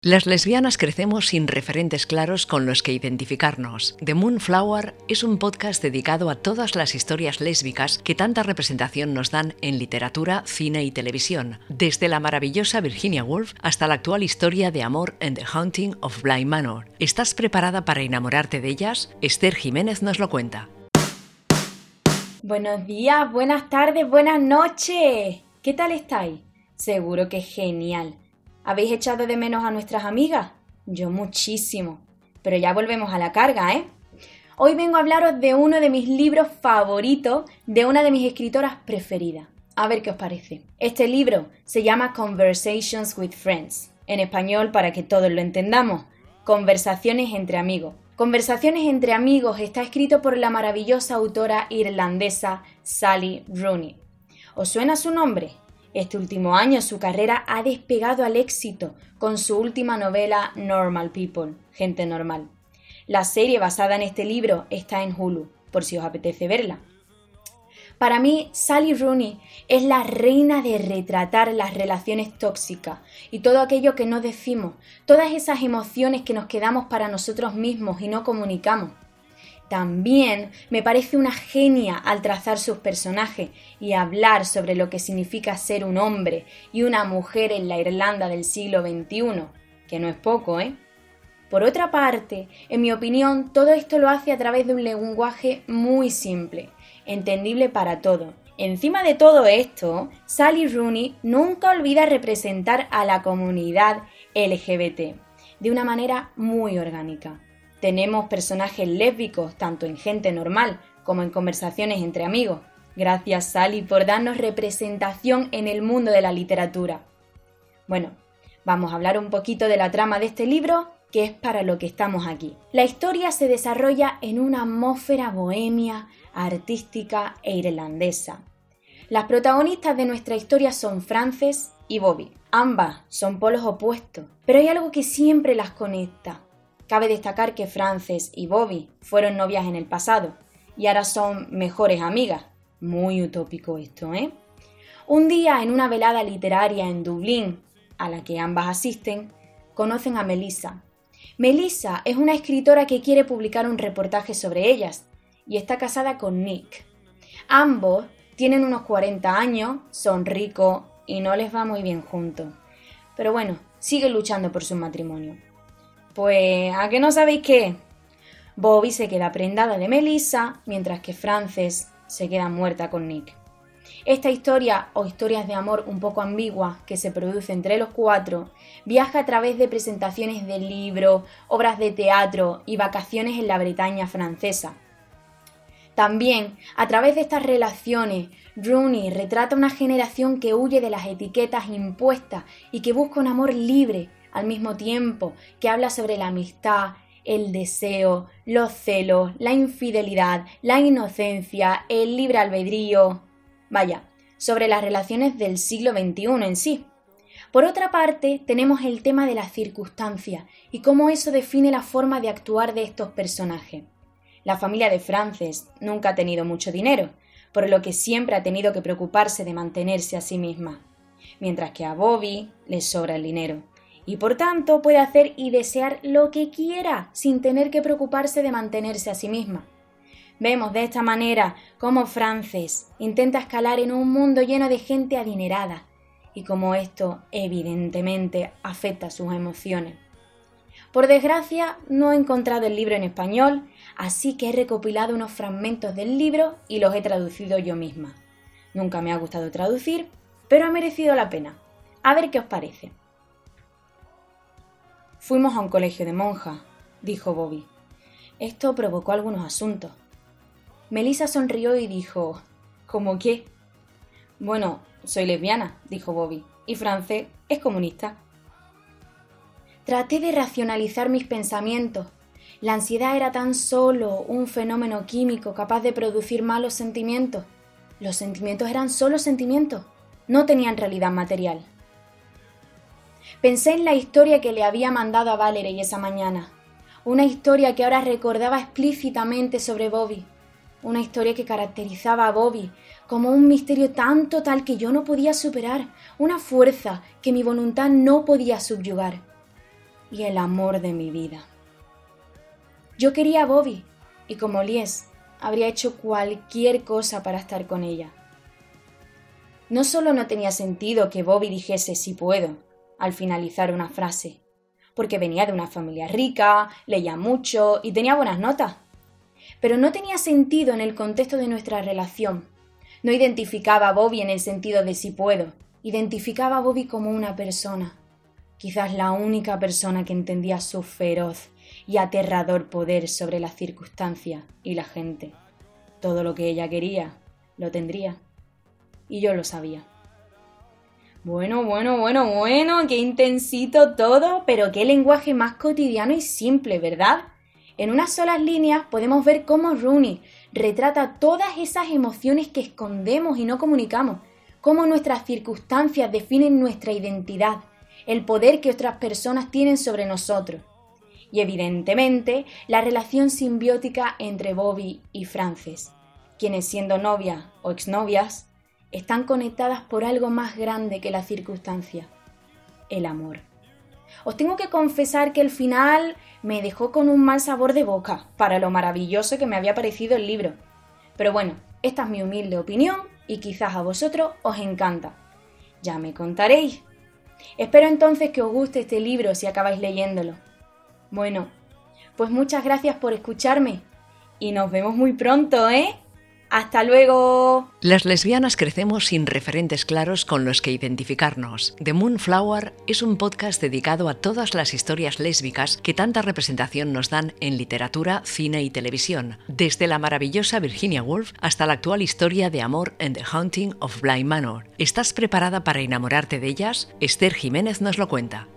Las lesbianas crecemos sin referentes claros con los que identificarnos. The Moonflower es un podcast dedicado a todas las historias lésbicas que tanta representación nos dan en literatura, cine y televisión, desde la maravillosa Virginia Woolf hasta la actual historia de amor en The Haunting of Blind Manor. ¿Estás preparada para enamorarte de ellas? Esther Jiménez nos lo cuenta. Buenos días, buenas tardes, buenas noches. ¿Qué tal estáis? Seguro que genial. ¿Habéis echado de menos a nuestras amigas? Yo muchísimo. Pero ya volvemos a la carga, ¿eh? Hoy vengo a hablaros de uno de mis libros favoritos de una de mis escritoras preferidas. A ver qué os parece. Este libro se llama Conversations with Friends. En español, para que todos lo entendamos, Conversaciones entre amigos. Conversaciones entre amigos está escrito por la maravillosa autora irlandesa Sally Rooney. ¿Os suena su nombre? Este último año su carrera ha despegado al éxito con su última novela Normal People, Gente Normal. La serie basada en este libro está en Hulu, por si os apetece verla. Para mí, Sally Rooney es la reina de retratar las relaciones tóxicas y todo aquello que no decimos, todas esas emociones que nos quedamos para nosotros mismos y no comunicamos. También me parece una genia al trazar sus personajes y hablar sobre lo que significa ser un hombre y una mujer en la Irlanda del siglo XXI, que no es poco, ¿eh? Por otra parte, en mi opinión, todo esto lo hace a través de un lenguaje muy simple, entendible para todos. Encima de todo esto, Sally Rooney nunca olvida representar a la comunidad LGBT de una manera muy orgánica. Tenemos personajes lésbicos tanto en gente normal como en conversaciones entre amigos. Gracias Sally por darnos representación en el mundo de la literatura. Bueno, vamos a hablar un poquito de la trama de este libro, que es para lo que estamos aquí. La historia se desarrolla en una atmósfera bohemia, artística e irlandesa. Las protagonistas de nuestra historia son Frances y Bobby. Ambas son polos opuestos, pero hay algo que siempre las conecta, Cabe destacar que Frances y Bobby fueron novias en el pasado y ahora son mejores amigas. Muy utópico esto, ¿eh? Un día en una velada literaria en Dublín, a la que ambas asisten, conocen a Melissa. Melissa es una escritora que quiere publicar un reportaje sobre ellas y está casada con Nick. Ambos tienen unos 40 años, son ricos y no les va muy bien juntos. Pero bueno, siguen luchando por su matrimonio. Pues, ¿a qué no sabéis qué? Bobby se queda prendada de Melissa, mientras que Frances se queda muerta con Nick. Esta historia, o historias de amor un poco ambiguas que se produce entre los cuatro, viaja a través de presentaciones de libros, obras de teatro y vacaciones en la Bretaña francesa. También, a través de estas relaciones, Rooney retrata una generación que huye de las etiquetas impuestas y que busca un amor libre, al mismo tiempo que habla sobre la amistad, el deseo, los celos, la infidelidad, la inocencia, el libre albedrío. Vaya, sobre las relaciones del siglo XXI en sí. Por otra parte, tenemos el tema de las circunstancias y cómo eso define la forma de actuar de estos personajes. La familia de Frances nunca ha tenido mucho dinero, por lo que siempre ha tenido que preocuparse de mantenerse a sí misma, mientras que a Bobby le sobra el dinero y por tanto puede hacer y desear lo que quiera sin tener que preocuparse de mantenerse a sí misma. Vemos de esta manera cómo Frances intenta escalar en un mundo lleno de gente adinerada y cómo esto evidentemente afecta sus emociones. Por desgracia, no he encontrado el libro en español, así que he recopilado unos fragmentos del libro y los he traducido yo misma. Nunca me ha gustado traducir, pero ha merecido la pena. A ver qué os parece. Fuimos a un colegio de monjas, dijo Bobby. Esto provocó algunos asuntos. Melissa sonrió y dijo ¿Cómo qué? Bueno, soy lesbiana, dijo Bobby, y francés es comunista. Traté de racionalizar mis pensamientos. La ansiedad era tan solo un fenómeno químico capaz de producir malos sentimientos. Los sentimientos eran solo sentimientos, no tenían realidad material. Pensé en la historia que le había mandado a Valerie esa mañana, una historia que ahora recordaba explícitamente sobre Bobby, una historia que caracterizaba a Bobby como un misterio tan total que yo no podía superar, una fuerza que mi voluntad no podía subyugar. y el amor de mi vida. Yo quería a Bobby y como Lies habría hecho cualquier cosa para estar con ella. No solo no tenía sentido que Bobby dijese si puedo al finalizar una frase, porque venía de una familia rica, leía mucho y tenía buenas notas. Pero no tenía sentido en el contexto de nuestra relación. No identificaba a Bobby en el sentido de si puedo, identificaba a Bobby como una persona, quizás la única persona que entendía su feroz y aterrador poder sobre las circunstancias y la gente. Todo lo que ella quería, lo tendría. Y yo lo sabía. Bueno, bueno, bueno, bueno, qué intensito todo, pero qué lenguaje más cotidiano y simple, ¿verdad? En unas solas líneas podemos ver cómo Rooney retrata todas esas emociones que escondemos y no comunicamos, cómo nuestras circunstancias definen nuestra identidad, el poder que otras personas tienen sobre nosotros. Y evidentemente la relación simbiótica entre Bobby y Frances, quienes siendo novias o exnovias, están conectadas por algo más grande que la circunstancia, el amor. Os tengo que confesar que el final me dejó con un mal sabor de boca para lo maravilloso que me había parecido el libro. Pero bueno, esta es mi humilde opinión y quizás a vosotros os encanta. Ya me contaréis. Espero entonces que os guste este libro si acabáis leyéndolo. Bueno, pues muchas gracias por escucharme y nos vemos muy pronto, ¿eh? Hasta luego. Las lesbianas crecemos sin referentes claros con los que identificarnos. The Moonflower es un podcast dedicado a todas las historias lésbicas que tanta representación nos dan en literatura, cine y televisión, desde la maravillosa Virginia Woolf hasta la actual historia de amor en The Haunting of Bly Manor. ¿Estás preparada para enamorarte de ellas? Esther Jiménez nos lo cuenta.